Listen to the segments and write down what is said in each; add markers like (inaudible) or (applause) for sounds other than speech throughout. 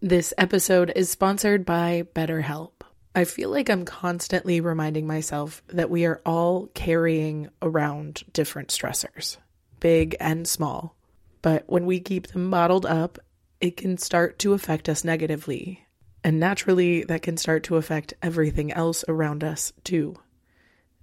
This episode is sponsored by BetterHelp. I feel like I'm constantly reminding myself that we are all carrying around different stressors, big and small. But when we keep them bottled up, it can start to affect us negatively. And naturally, that can start to affect everything else around us too.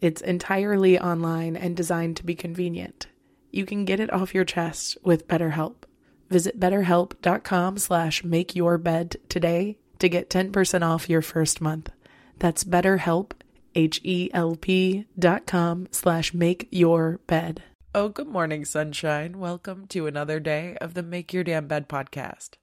It's entirely online and designed to be convenient. You can get it off your chest with BetterHelp. Visit betterhelp.com slash makeyourbed today to get 10% off your first month. That's betterhelp, H-E-L-P dot com slash make your bed. Oh, good morning, sunshine. Welcome to another day of the Make Your Damn Bed podcast.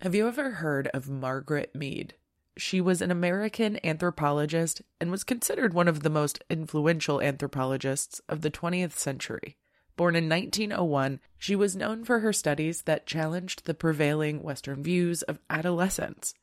Have you ever heard of Margaret Mead? She was an American anthropologist and was considered one of the most influential anthropologists of the 20th century. Born in 1901, she was known for her studies that challenged the prevailing Western views of adolescence,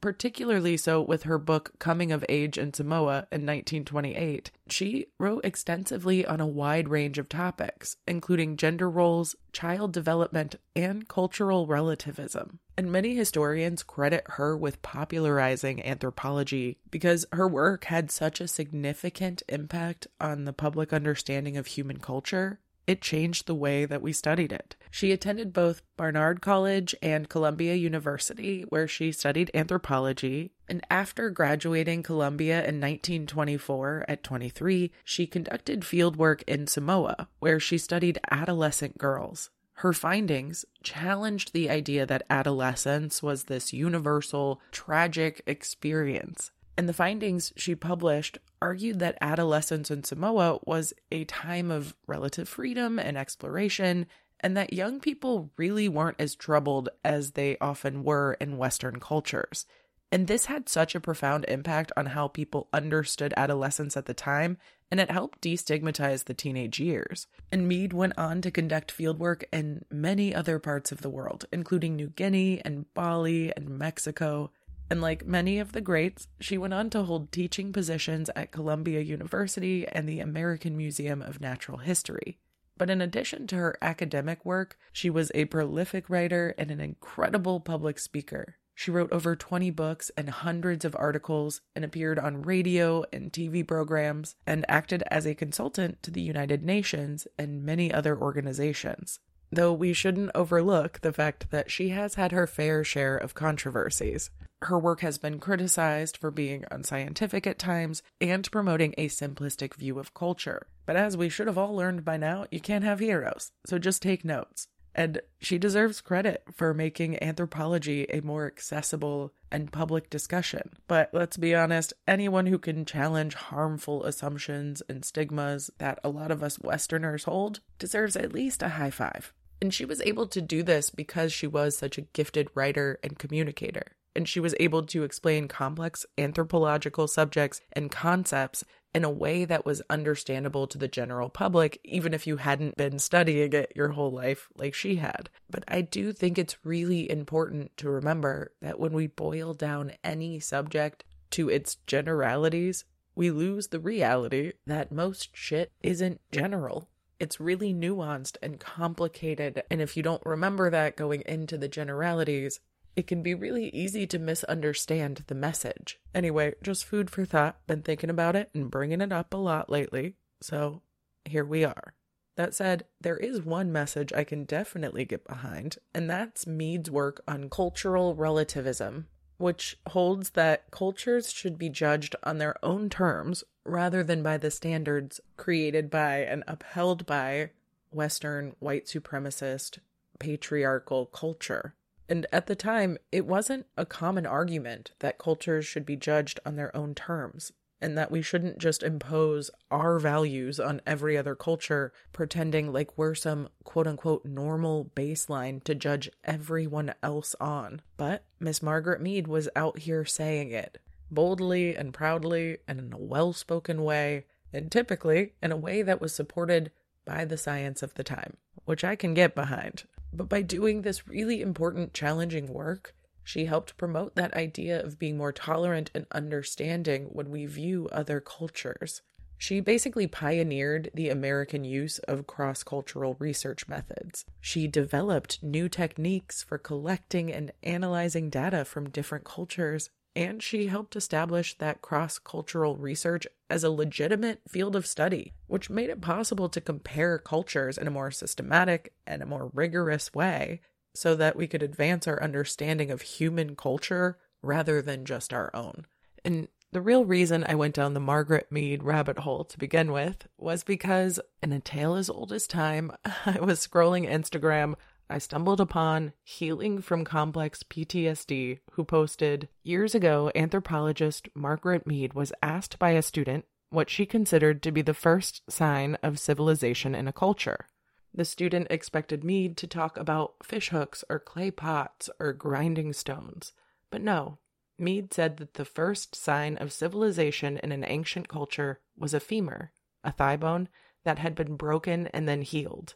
particularly so with her book Coming of Age in Samoa in 1928. She wrote extensively on a wide range of topics, including gender roles, child development, and cultural relativism. And many historians credit her with popularizing anthropology because her work had such a significant impact on the public understanding of human culture it changed the way that we studied it. She attended both Barnard College and Columbia University, where she studied anthropology. And after graduating Columbia in 1924 at 23, she conducted fieldwork in Samoa, where she studied adolescent girls. Her findings challenged the idea that adolescence was this universal, tragic experience and the findings she published argued that adolescence in Samoa was a time of relative freedom and exploration, and that young people really weren't as troubled as they often were in Western cultures. And this had such a profound impact on how people understood adolescence at the time, and it helped destigmatize the teenage years. And Mead went on to conduct fieldwork in many other parts of the world, including New Guinea and Bali and Mexico. And like many of the greats, she went on to hold teaching positions at Columbia University and the American Museum of Natural History. But in addition to her academic work, she was a prolific writer and an incredible public speaker. She wrote over 20 books and hundreds of articles and appeared on radio and TV programs and acted as a consultant to the United Nations and many other organizations. Though we shouldn't overlook the fact that she has had her fair share of controversies. Her work has been criticized for being unscientific at times and promoting a simplistic view of culture. But as we should have all learned by now, you can't have heroes, so just take notes. And she deserves credit for making anthropology a more accessible and public discussion. But let's be honest, anyone who can challenge harmful assumptions and stigmas that a lot of us Westerners hold deserves at least a high five. And she was able to do this because she was such a gifted writer and communicator. And she was able to explain complex anthropological subjects and concepts in a way that was understandable to the general public, even if you hadn't been studying it your whole life like she had. But I do think it's really important to remember that when we boil down any subject to its generalities, we lose the reality that most shit isn't general. It's really nuanced and complicated. And if you don't remember that going into the generalities, it can be really easy to misunderstand the message. Anyway, just food for thought. Been thinking about it and bringing it up a lot lately. So here we are. That said, there is one message I can definitely get behind, and that's Mead's work on cultural relativism, which holds that cultures should be judged on their own terms rather than by the standards created by and upheld by Western white supremacist patriarchal culture. And at the time, it wasn't a common argument that cultures should be judged on their own terms and that we shouldn't just impose our values on every other culture, pretending like we're some quote unquote normal baseline to judge everyone else on. But Miss Margaret Mead was out here saying it boldly and proudly and in a well spoken way, and typically in a way that was supported by the science of the time, which I can get behind. But by doing this really important, challenging work, she helped promote that idea of being more tolerant and understanding when we view other cultures. She basically pioneered the American use of cross cultural research methods. She developed new techniques for collecting and analyzing data from different cultures and she helped establish that cross cultural research as a legitimate field of study, which made it possible to compare cultures in a more systematic and a more rigorous way so that we could advance our understanding of human culture rather than just our own. And the real reason I went down the Margaret Mead rabbit hole to begin with was because, in a tale as old as time, (laughs) I was scrolling Instagram I stumbled upon Healing from Complex PTSD, who posted Years ago, anthropologist Margaret Mead was asked by a student what she considered to be the first sign of civilization in a culture. The student expected Mead to talk about fishhooks or clay pots or grinding stones. But no, Mead said that the first sign of civilization in an ancient culture was a femur, a thigh bone that had been broken and then healed.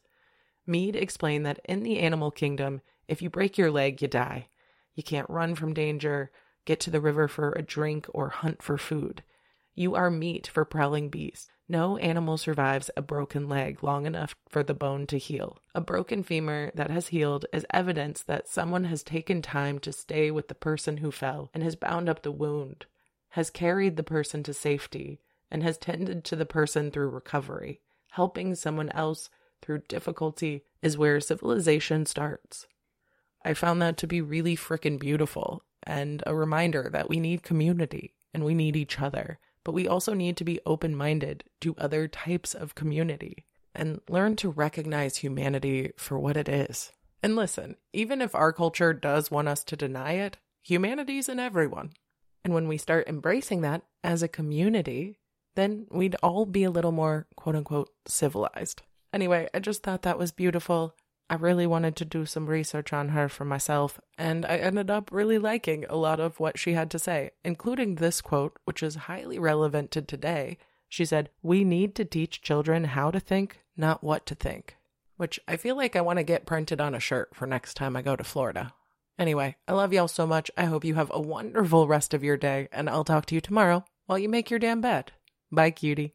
Mead explained that in the animal kingdom, if you break your leg, you die. You can't run from danger, get to the river for a drink, or hunt for food. You are meat for prowling beasts. No animal survives a broken leg long enough for the bone to heal. A broken femur that has healed is evidence that someone has taken time to stay with the person who fell and has bound up the wound, has carried the person to safety, and has tended to the person through recovery, helping someone else through difficulty is where civilization starts. I found that to be really freaking beautiful and a reminder that we need community and we need each other, but we also need to be open minded to other types of community and learn to recognize humanity for what it is. And listen, even if our culture does want us to deny it, humanity's in everyone. And when we start embracing that as a community, then we'd all be a little more quote unquote civilized. Anyway, I just thought that was beautiful. I really wanted to do some research on her for myself, and I ended up really liking a lot of what she had to say, including this quote, which is highly relevant to today. She said, We need to teach children how to think, not what to think. Which I feel like I want to get printed on a shirt for next time I go to Florida. Anyway, I love y'all so much. I hope you have a wonderful rest of your day, and I'll talk to you tomorrow while you make your damn bed. Bye, cutie.